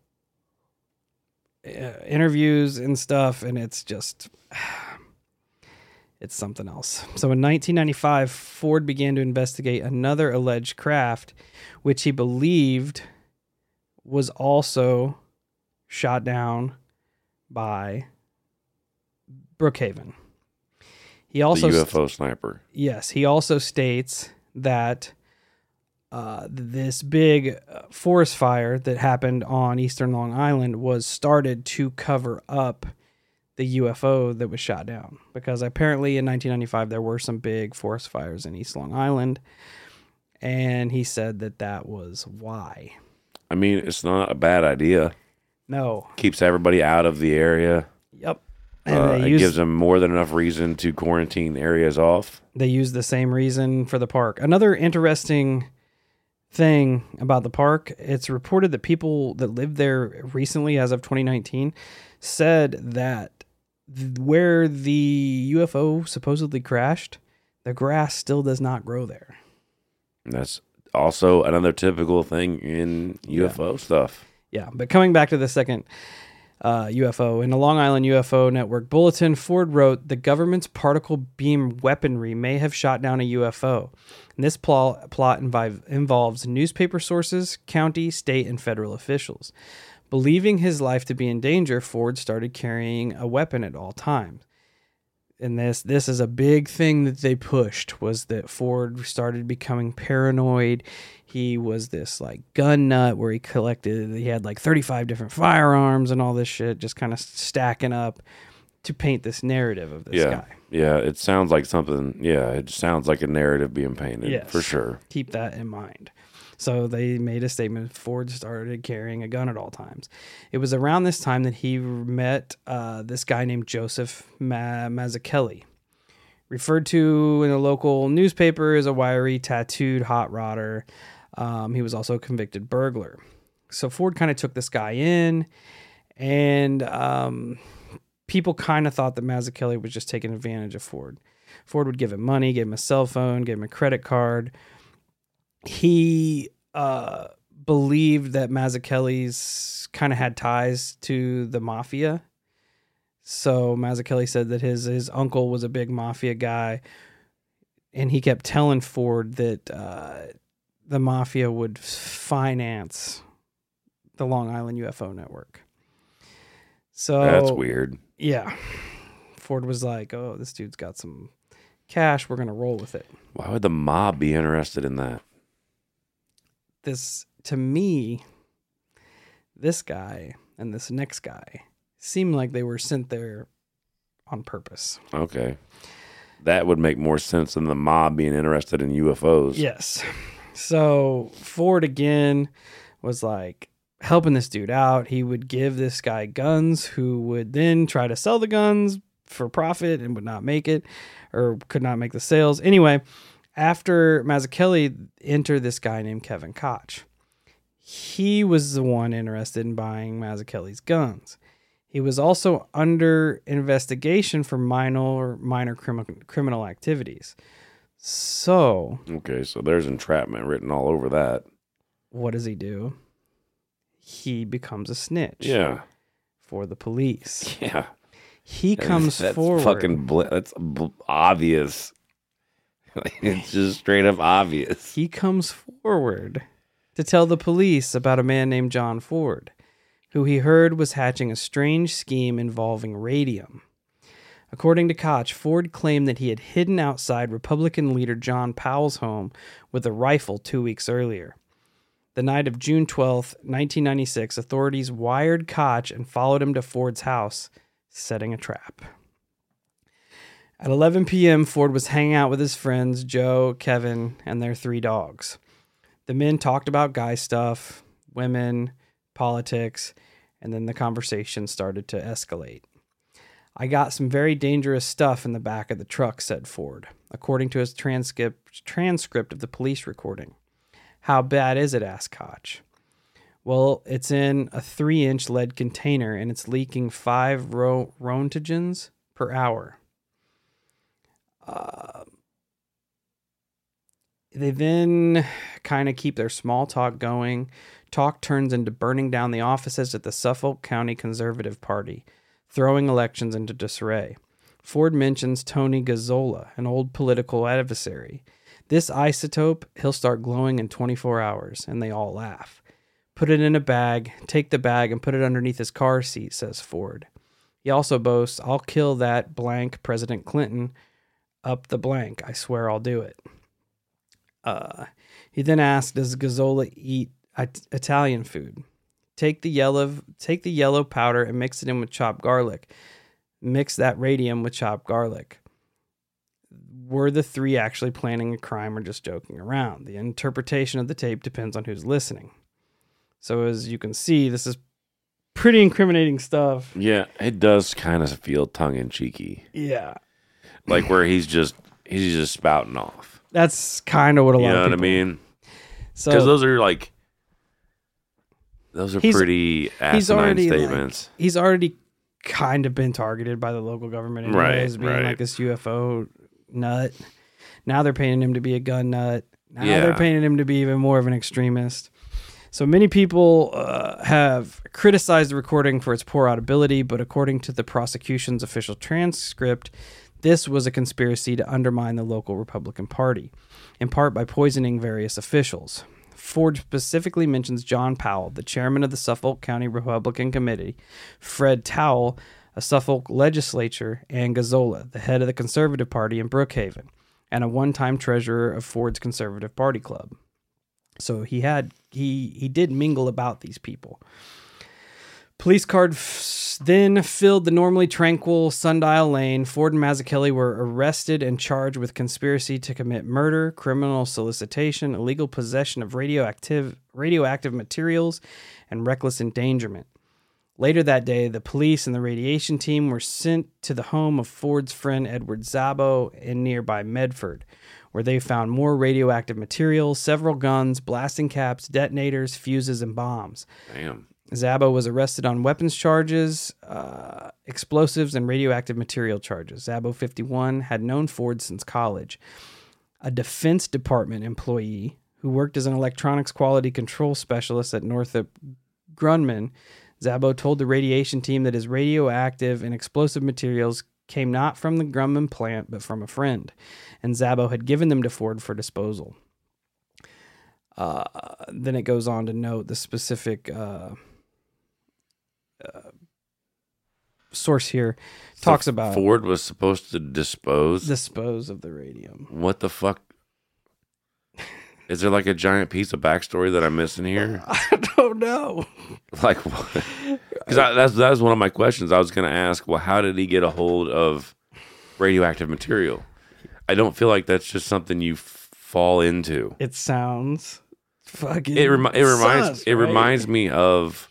uh, interviews and stuff, and it's just it's something else. So in 1995, Ford began to investigate another alleged craft, which he believed was also shot down by Brookhaven. He also the UFO sniper. Yes, he also states that uh, this big uh, forest fire that happened on Eastern Long Island was started to cover up the UFO that was shot down because apparently in 1995 there were some big forest fires in East Long Island, and he said that that was why. I mean, it's not a bad idea. No. Keeps everybody out of the area. Yep. And Uh, it gives them more than enough reason to quarantine areas off. they use the same reason for the park. Another interesting thing about the park, it's reported that people that lived there recently as of 2019 said that where the UFO supposedly crashed, the grass still does not grow there. And that's also another typical thing in UFO stuff. Yeah, but coming back to the second uh, UFO, in a Long Island UFO Network bulletin, Ford wrote the government's particle beam weaponry may have shot down a UFO. And this plot, plot invi- involves newspaper sources, county, state, and federal officials. Believing his life to be in danger, Ford started carrying a weapon at all times. And this this is a big thing that they pushed was that Ford started becoming paranoid. He was this like gun nut where he collected he had like 35 different firearms and all this shit just kind of stacking up to paint this narrative of this yeah. guy. Yeah. It sounds like something. Yeah. It sounds like a narrative being painted Yes. for sure. Keep that in mind. So they made a statement. Ford started carrying a gun at all times. It was around this time that he met uh, this guy named Joseph Ma- referred to in a local newspaper as a wiry, tattooed hot rodder. Um, he was also a convicted burglar. So Ford kind of took this guy in, and um, people kind of thought that Mazzucchelli was just taking advantage of Ford. Ford would give him money, give him a cell phone, give him a credit card. He uh, believed that Mazzucchelli's kind of had ties to the mafia. So Mazzucchelli said that his his uncle was a big mafia guy, and he kept telling Ford that uh, the mafia would finance the Long Island UFO network. So That's weird. yeah. Ford was like, "Oh, this dude's got some cash. We're gonna roll with it." Why would the mob be interested in that? This to me, this guy and this next guy seem like they were sent there on purpose. Okay. That would make more sense than the mob being interested in UFOs. Yes. So Ford again was like helping this dude out. He would give this guy guns who would then try to sell the guns for profit and would not make it or could not make the sales. Anyway, after Mazzucchelli entered this guy named Kevin Koch. He was the one interested in buying Mazzucchelli's guns. He was also under investigation for minor minor crimi- criminal activities. So, Okay, so there's entrapment written all over that. what does he do? He becomes a snitch Yeah. for the police. Yeah. He comes that's forward. fucking bl- that's bl- obvious. it's just straight up obvious. he comes forward to tell the police about a man named John Ford, who he heard was hatching a strange scheme involving radium. According to Koch, Ford claimed that he had hidden outside Republican leader John Powell's home with a rifle two weeks earlier. The night of June 12, 1996, authorities wired Koch and followed him to Ford's house, setting a trap. At 11 p.m., Ford was hanging out with his friends, Joe, Kevin, and their three dogs. The men talked about guy stuff, women, politics, and then the conversation started to escalate. I got some very dangerous stuff in the back of the truck, said Ford, according to his transcript, transcript of the police recording. How bad is it? asked Koch. Well, it's in a three inch lead container and it's leaking five ro- roentgens per hour. Uh, they then kind of keep their small talk going. Talk turns into burning down the offices at the Suffolk County Conservative Party, throwing elections into disarray. Ford mentions Tony Gazzola, an old political adversary. This isotope, he'll start glowing in 24 hours, and they all laugh. Put it in a bag, take the bag, and put it underneath his car seat, says Ford. He also boasts, I'll kill that blank President Clinton up the blank. I swear I'll do it. Uh, he then asks, "Does Gazzola eat it- Italian food?" Take the yellow, take the yellow powder and mix it in with chopped garlic. Mix that radium with chopped garlic. Were the three actually planning a crime or just joking around? The interpretation of the tape depends on who's listening. So as you can see, this is pretty incriminating stuff. Yeah, it does kind of feel tongue in cheeky, Yeah, like where he's just he's just spouting off. that's kind of what a lot. You know of what I people. mean? So Because those are like those are He's- pretty he's asinine already like, statements. he's already kind of been targeted by the local government Right, as being right. like this UFO nut. Now they're painting him to be a gun nut. Now Yeah. they're painting him to be even more of an extremist. So many people uh, have criticized the recording for its poor audibility, but according to the prosecution's official transcript, this was a conspiracy to undermine the local Republican Party, in part by poisoning various officials. Ford specifically mentions John Powell, the chairman of the Suffolk County Republican Committee, Fred Towle, a Suffolk legislature, and Gazzola, the head of the Conservative Party in Brookhaven, and a one-time treasurer of Ford's Conservative Party Club. So he had he he did mingle about these people. Police card f- then filled the normally tranquil Sundial Lane. Ford and Mazzucchelli were arrested and charged with conspiracy to commit murder, criminal solicitation, illegal possession of radioactive radioactive materials, and reckless endangerment. Later that day, the police and the radiation team were sent to the home of Ford's friend Edward Zabo in nearby Medford, where they found more radioactive materials, several guns, blasting caps, detonators, fuses, and bombs. Damn. Zabo was arrested on weapons charges, uh, explosives, and radioactive material charges. Zabo 51 had known Ford since college. A Defense Department employee who worked as an electronics quality control specialist at Northrop Grumman, Zabo told the radiation team that his radioactive and explosive materials came not from the Grumman plant but from a friend, and Zabo had given them to Ford for disposal. Uh, then it goes on to note the specific uh, uh, source here talks So about Ford was supposed to dispose. dispose of the radium. what the fuck? Is there like a giant piece of backstory that I'm missing here? I don't know. Like, because that's that was one of my questions. I was going to ask, well, how did he get a hold of radioactive material? I don't feel like that's just something you f- fall into. It sounds fucking. It remi- it reminds sus, it right? reminds me of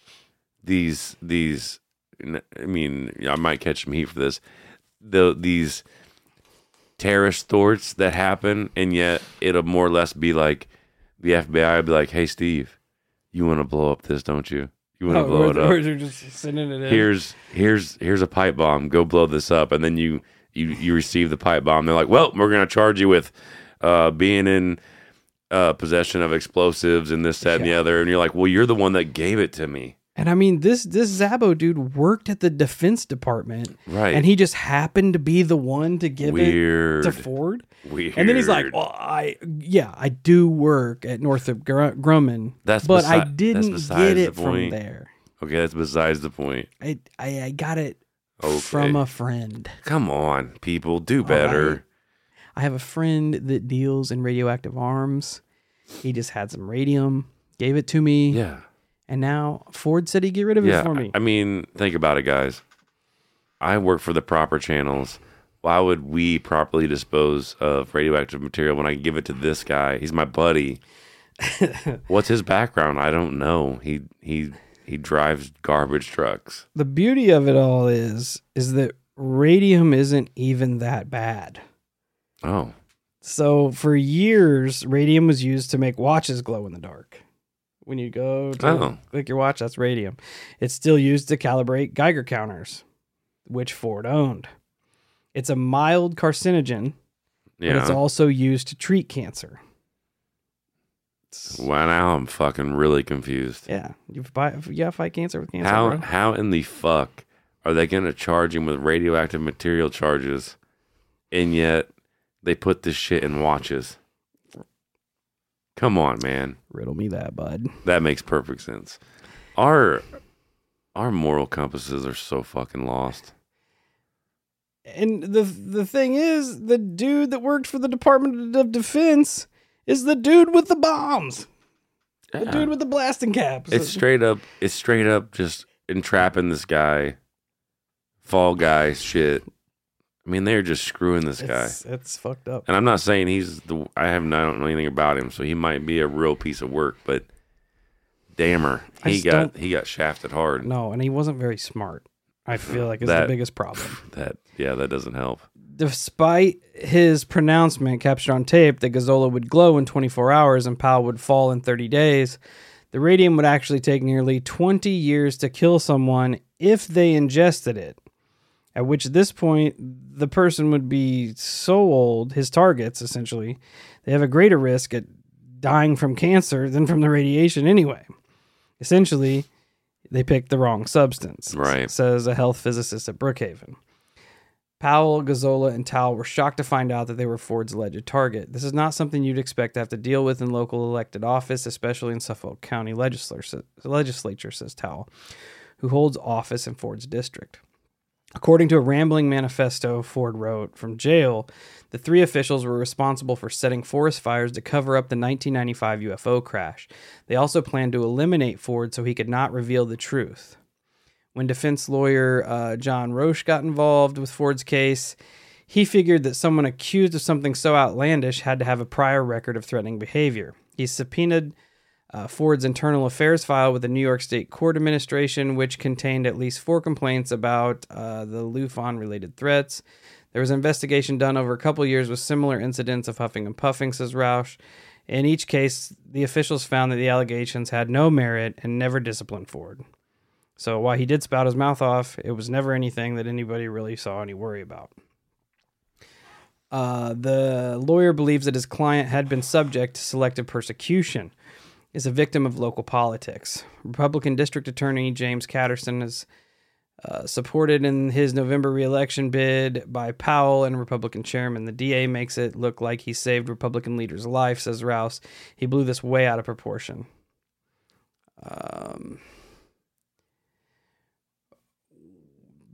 these these. I mean, I might catch some heat for this. The these terrorist thoughts that happen, and yet it'll more or less be like the FBI would be like, "Hey, Steve, you want to blow up this, don't you? You want to Oh, blow it up? they're just sending it in. Here's here's here's a pipe bomb. Go blow this up." And then you you you receive the pipe bomb. They're like, "Well, we're gonna charge you with uh, being in." Uh, possession of explosives and this, that, and the other, and you're like, well, you're the one that gave it to me. And I mean, this this Zabo dude worked at the Defense Department, Right. And he just happened to be the one to give Weird. it to Ford. Weird. And then he's like, "Well, I yeah, I do work at Northrop Gr- Grumman, That's but I besi- that's didn't get it from there. okay, that's besides the point. I I, I got it Okay. from a friend. Come on, people, do better. right. I have a friend that deals in radioactive arms. He just had some radium, gave it to me, Yeah. And now Ford said he'd get rid of Yeah. it for me. I mean, think about it, guys. I work for the proper channels. Why would we properly dispose of radioactive material when I give it to this guy? He's my buddy. What's his background? I don't know. He he he drives garbage trucks. the beauty of it all is is that radium isn't even that bad. Oh, So for years, radium was used to make watches glow in the dark. When you go to Oh. click your watch, that's radium. It's still used to calibrate Geiger counters, which Ford owned. It's a mild carcinogen, but it's also used to treat cancer. Wow, now I'm fucking really confused. yeah, you gotta fight cancer with cancer, How bro. how in the fuck are they gonna charge him with radioactive material charges, and yet they put this shit in watches? Come on, man. Riddle me that, bud. That makes perfect sense. Our our moral compasses are so fucking lost. And the the thing is, the dude that worked for the Department of Defense is the dude with the bombs. The Yeah. dude with the blasting caps. It's straight up. It's straight up just entrapping this guy. Fall guy shit. I mean, they're just screwing this guy. it's, it's fucked up. And I'm not saying he's the. I have not, I don't know anything about him, so he might be a real piece of work. But dammer, I he just got don't- he got shafted hard. No, and he wasn't very smart. I feel like is That- the biggest problem. That yeah, that doesn't help. Despite his pronouncement captured on tape that Gazzola would glow in 24 hours and Powell would fall in 30 days, the radium would actually take nearly 20 years to kill someone if they ingested it. At which this point, the person would be so old, his targets essentially, they have a greater risk at dying from cancer than from the radiation anyway. Essentially, they picked the wrong substance, Right. says a health physicist at Brookhaven. Powell, Gazzola, and Towle were shocked to find out that they were Ford's alleged target. This is not something you'd expect to have to deal with in local elected office, especially in Suffolk County legislature, legislature says Towle, who holds office in Ford's district. According to a rambling manifesto Ford wrote from jail, the three officials were responsible for setting forest fires to cover up the 1995 UFO crash. They also planned to eliminate Ford so he could not reveal the truth. When defense lawyer uh, John Roche got involved with Ford's case, he figured that someone accused of something so outlandish had to have a prior record of threatening behavior. He subpoenaed uh, Ford's internal affairs file with the New York State Court Administration, which contained at least four complaints about uh, the LIUFON related threats. There was an investigation done over a couple years with similar incidents of huffing and puffing, says Roush. In each case, the officials found that the allegations had no merit and never disciplined Ford. So while he did spout his mouth off, it was never anything that anybody really saw any worry about. Uh, the lawyer believes that his client had been subject to selective persecution, is a victim of local politics. Republican District Attorney James Catterson is uh, supported in his November reelection bid by Powell and Republican chairman. The DA makes it look like he saved Republican leader's life, says Rouse. He blew this way out of proportion. Um,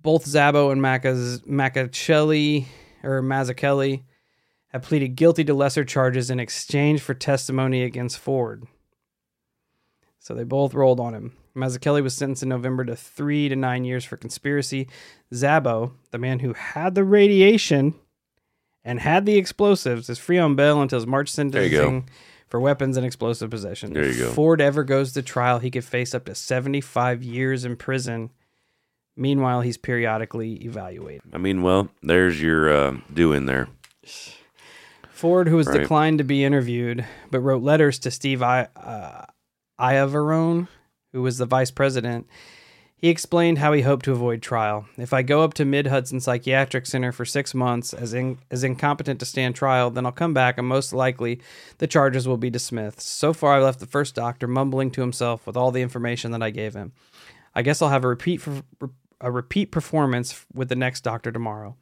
both Zabo and Macaz- Macachelli or Mazzucchelli have pleaded guilty to lesser charges in exchange for testimony against Ford. So they both rolled on him. Mazzucchelli was sentenced in November to three to nine years for conspiracy. Zabo, the man who had the radiation and had the explosives, is free on bail until his March sentencing for weapons and explosive possession. There you if go. Ford ever goes to trial, he could face up to 75 years in prison. Meanwhile, he's periodically evaluated. I mean, well, there's your uh, doing there. Ford, who was Right. declined to be interviewed, but wrote letters to Steve I- uh, Iavarone, who was the vice president, he explained how he hoped to avoid trial. If I go up to Mid Hudson Psychiatric Center for six months as, in- as incompetent to stand trial, then I'll come back and most likely the charges will be dismissed. So far, I left the first doctor mumbling to himself with all the information that I gave him. I guess I'll have a repeat a repeat performance with the next doctor tomorrow.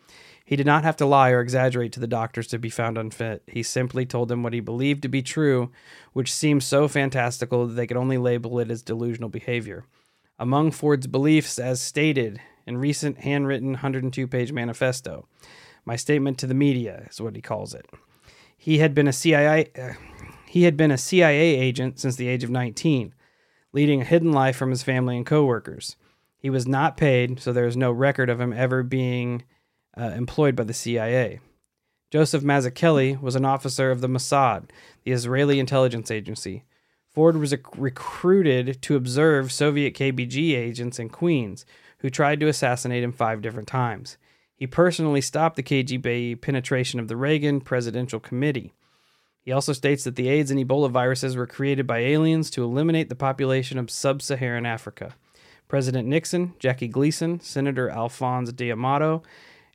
He did not have to lie or exaggerate to the doctors to be found unfit. He simply told them what he believed to be true, which seemed so fantastical that they could only label it as delusional behavior. Among Ford's beliefs, as stated in recent handwritten 102 page manifesto, my statement to the media is what he calls it. He had been a CIA uh, he had been a CIA agent since the age of 19, leading a hidden life from his family and coworkers. He was not paid, so there is no record of him ever being uh, employed by the CIA. Joseph Mazzucchelli was an officer of the Mossad, the Israeli intelligence agency. Ford was recruited to observe Soviet KGB agents in Queens who tried to assassinate him five different times. He personally stopped the KGB penetration of the Reagan Presidential Committee. He also states that the AIDS and Ebola viruses were created by aliens to eliminate the population of sub Saharan Africa. President Nixon, Jackie Gleason, Senator Alphonse D'Amato,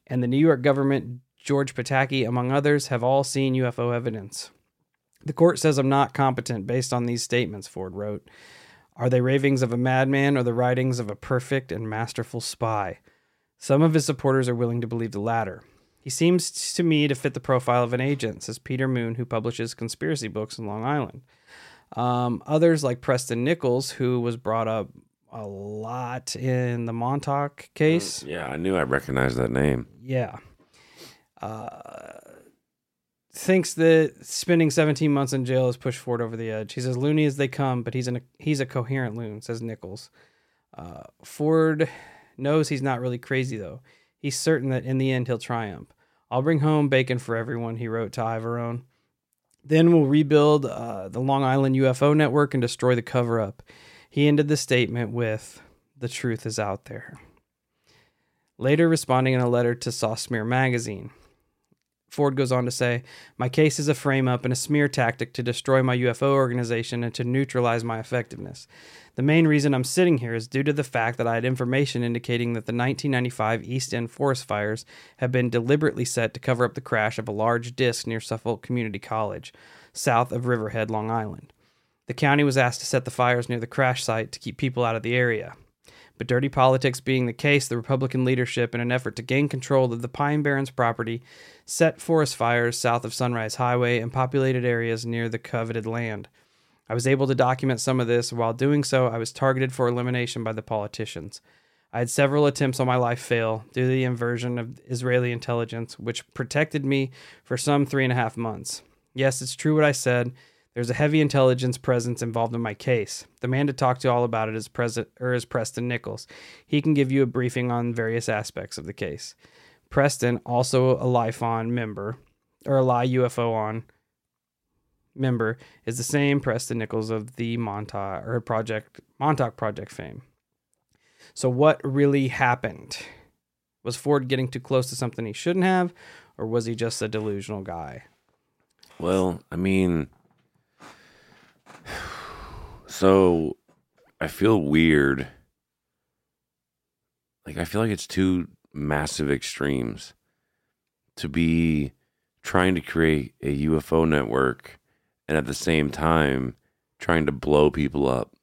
and the New York government, George Pataki, among others, have all seen UFO evidence. The court says I'm not competent based on these statements, Ford wrote. Are they ravings of a madman or the writings of a perfect and masterful spy? Some of his supporters are willing to believe the latter. He seems to me to fit the profile of an agent, says Peter Moon, who publishes conspiracy books in Long Island. Um, others, like Preston Nichols, who was brought up a lot in the Montauk case. Yeah, I knew I recognized that name. Yeah. Uh, thinks that spending 17 months in jail has pushed Ford over the edge. He's as loony as they come, but he's an, a he's a coherent loon, says Nichols. Uh, Ford knows he's not really crazy, though. He's certain that in the end he'll triumph. I'll bring home bacon for everyone, he wrote to Iavarone. Then we'll rebuild uh, the Long Island UFO network and destroy the cover up. He ended the statement with, The truth is out there. Later, responding in a letter to Sosmear magazine, Ford goes on to say, My case is a frame up and a smear tactic to destroy my UFO organization and to neutralize my effectiveness. The main reason I'm sitting here is due to the fact that I had information indicating that the 1995 East End forest fires had been deliberately set to cover up the crash of a large disk near Suffolk Community College, south of Riverhead, Long Island. The county was asked to set the fires near the crash site to keep people out of the area. But dirty politics being the case, the Republican leadership, in an effort to gain control of the Pine Barrens property, set forest fires south of Sunrise Highway and populated areas near the coveted land. I was able to document some of this. While doing so, I was targeted for elimination by the politicians. I had several attempts on my life fail due to the inversion of Israeli intelligence, which protected me for some three and a half months. Yes, it's true what I said. There's a heavy intelligence presence involved in my case. The man to talk to all about it is, Pres- or is Preston Nichols. He can give you a briefing on various aspects of the case. Preston, also a LIUFON member, or a Lie UFO on member, is the same Preston Nichols of the Montauk or Project Montauk Project fame. So, what really happened? Was Ford getting too close to something he shouldn't have, or was he just a delusional guy? Well, I mean, so I feel weird. Like I feel like it's two massive extremes to be trying to create a UFO network and at the same time trying to blow people up.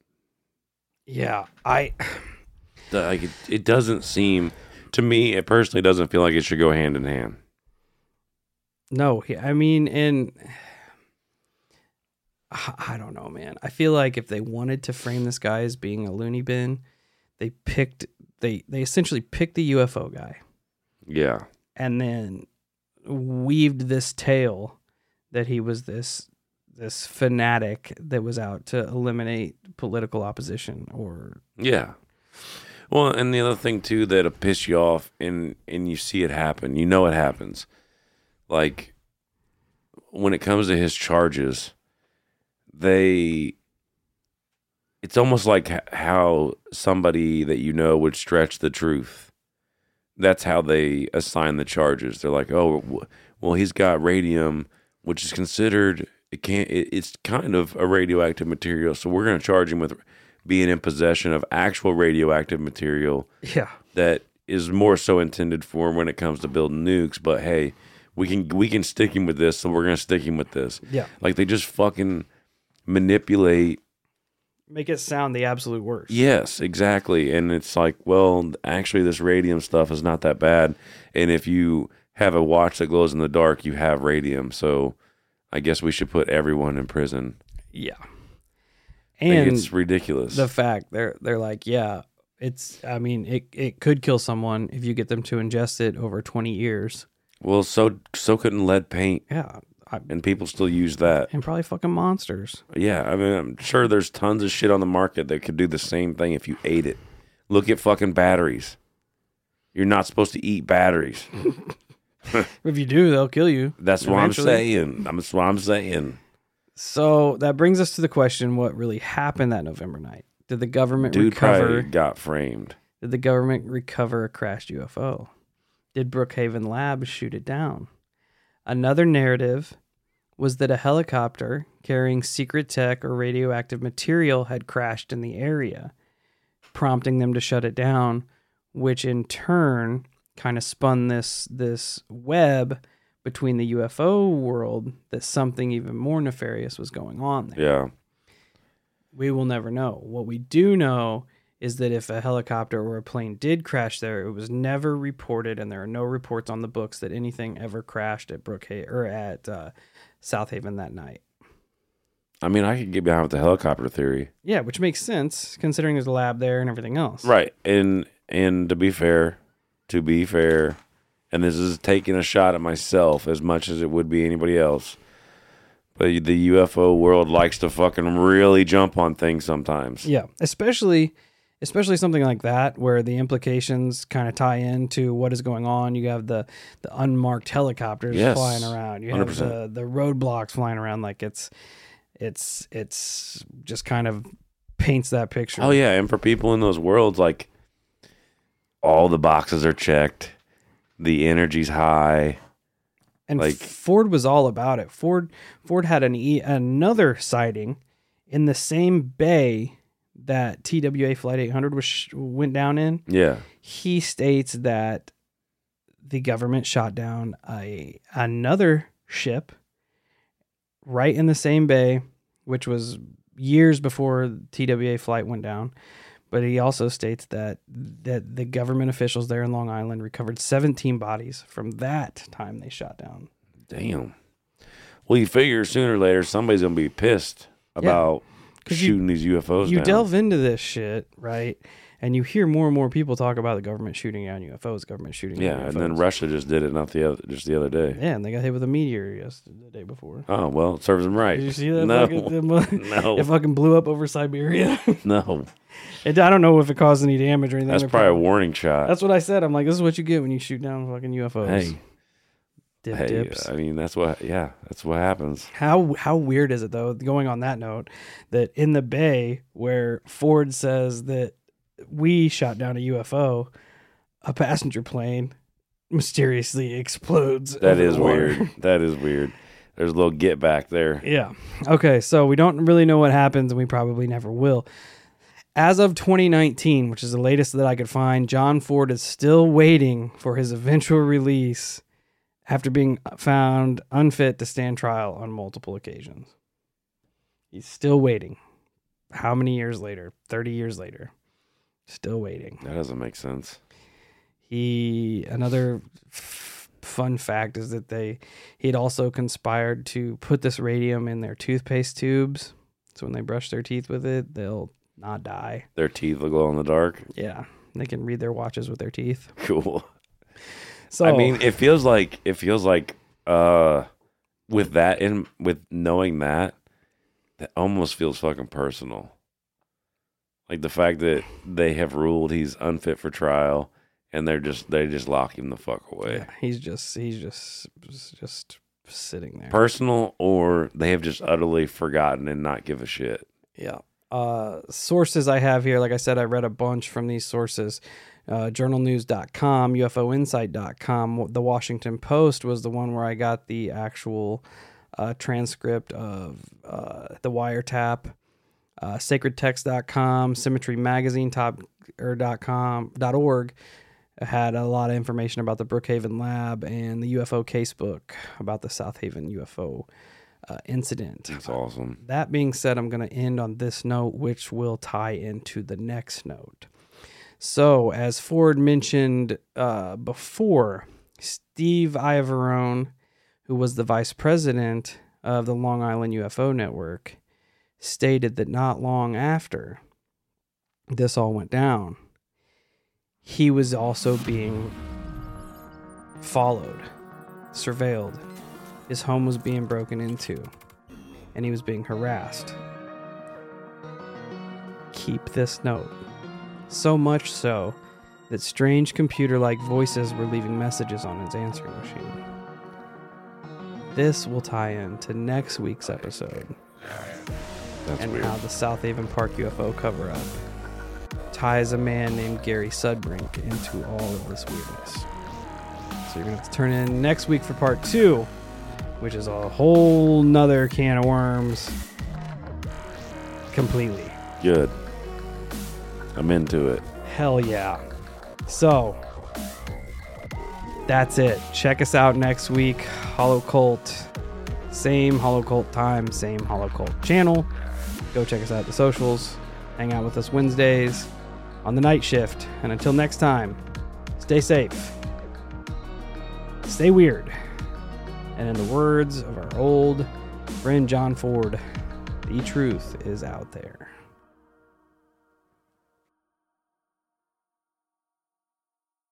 Yeah, I like it, it doesn't seem to me it personally doesn't feel like it should go hand in hand. No, I mean and I don't know, man. I feel like if they wanted to frame this guy as being a loony bin, they picked they they essentially picked the UFO guy. Yeah. And then weaved this tale that he was this this fanatic that was out to eliminate political opposition or Yeah. Well, and the other thing too that'll piss you off and and you see it happen. You know it happens. Like when it comes to his charges, they it's almost like how somebody that you know would stretch the truth. That's how they assign the charges. They're like, "Oh, well, he's got radium, which is considered it can't. It, it's kind of a radioactive material, so we're going to charge him with being in possession of actual radioactive material. Yeah, that is more so intended for when it comes to building nukes. But hey, we can we can stick him with this, so we're going to stick him with this. Yeah, like they just fucking manipulate make it sound the absolute worst. Yes, exactly. And it's like, well, actually, this radium stuff is not that bad. And if you have a watch that glows in the dark, you have radium. So I guess we should put everyone in prison. Yeah. And it's ridiculous. the fact they're they're like, yeah, it's I mean, it it could kill someone if you get them to ingest it over 20 years. well, so so couldn't lead paint, Yeah. I, and people still use that. and probably fucking monsters. Yeah, I mean, I'm sure there's tons of shit on the market that could do the same thing if you ate it. Look at fucking batteries. You're not supposed to eat batteries. If you do, they'll kill you. That's what I'm Eventually. saying. That's what I'm saying. So that brings us to the question: What really happened that November night? Did the government Dude recover? got framed. Did the government recover a crashed UFO? Did Brookhaven Labs shoot it down? Another narrative was that a helicopter carrying secret tech or radioactive material had crashed in the area, prompting them to shut it down, which in turn kind of spun this this web between the UFO world that something even more nefarious was going on there Yeah. we will never know. What we do know is that if a helicopter or a plane did crash there, it was never reported, and there are no reports on the books that anything ever crashed at Brookhaven or at uh, South Haven that night. I mean, I could get behind with the helicopter theory. Yeah, which makes sense considering there's a lab there and everything else. Right. And and to be fair, to be fair, and this is taking a shot at myself as much as it would be anybody else. But the UFO world likes to fucking really jump on things sometimes. Yeah, especially especially something like that where the implications kind of tie into what is going on. You have the the unmarked helicopters Yes, flying around. You have 100%. the the roadblocks flying around like it's it's it's just kind of paints that picture. Oh yeah, and for people in those worlds, like all the boxes are checked, the energy's high. And like- Ford was all about it. Ford Ford had an e- another sighting in the same bay that TWA Flight 800 was sh- went down in. Yeah, he states that the government shot down a another ship right in the same bay, which was years before TWA flight went down. But he also states that that the government officials there in Long Island recovered 17 bodies from that time they shot down. damn. Well, you figure sooner or later somebody's gonna be pissed about 'Cause you- shooting these UFOs. you down. delve into this shit, right? And you hear more and more people talk about the government shooting down UFOs, government shooting Yeah, down UFOs. and then Russia just did it not the other just the other day. Yeah, and they got hit with a meteor yesterday, the day before. Oh well, it serves them right. Did you see that? No, fucking, no, It fucking blew up over Siberia. no. it, I don't know if it caused any damage or anything. That's It probably a warning shot. That's what I said. I'm like, this is what you get when you shoot down fucking UFOs. hey, Dip hey. dips. I mean, that's what. Yeah, that's what happens. How how weird is it though? Going on that note, that in the bay where Ford says that we shot down a UFO, a passenger plane mysteriously explodes. That is weird. That is weird. There's a little get back there. Yeah. Okay. So we don't really know what happens, and we probably never will. As of 2019, which is the latest that I could find, John Ford is still waiting for his eventual release after being found unfit to stand trial on multiple occasions. He's still waiting. How many years later? 30 years later. Still waiting. That doesn't make sense. He another f- fun fact is that they he'd also conspired to put this radium in their toothpaste tubes, so when they brush their teeth with it, they'll not die. Their teeth will glow in the dark. Yeah, they can read their watches with their teeth. Cool. So I mean, it feels like it feels like uh with that in with knowing that that almost feels fucking personal. Like the fact that they have ruled he's unfit for trial and they're just they just lock him the fuck away. yeah, he's just he's just just sitting there. Personal or they have just utterly forgotten and not give a shit. Yeah. Uh, sources I have here, like I said, I read a bunch from these sources. Uh, journalnews.com, UFOinsight.com. The Washington Post was the one where I got the actual uh, transcript of uh, the wiretap. Uh, sacredtext.com, Symmetry Magazine top, or dot com, dot org had a lot of information about the Brookhaven lab and the UFO casebook about the South Haven UFO uh, incident. That's awesome. That being said, I'm going to end on this note, which will tie into the next note. So, as Ford mentioned uh, before, Steve Iavarone, who was the vice president of the Long Island UFO Network, stated that not long after this all went down, he was also being followed, surveilled. His home was being broken into, and he was being harassed. Keep this note. So much so that strange computer like voices were leaving messages on his answering machine. This will tie into next week's episode That's and weird. how the South Haven Park UFO cover up ties a man named Gary Sudbrink into all of this weirdness. So you're gonna have to turn in next week for part two, which is a whole nother can of worms. Completely. Good. I'm into it. Hell yeah. So that's it. Check us out next week. Hollow Cult. Same Hollow Cult time, same Hollow Cult channel. Go check us out at the socials. Hang out with us Wednesdays on the night shift. And until next time, stay safe. Stay weird. And in the words of our old friend John Ford, the truth is out there.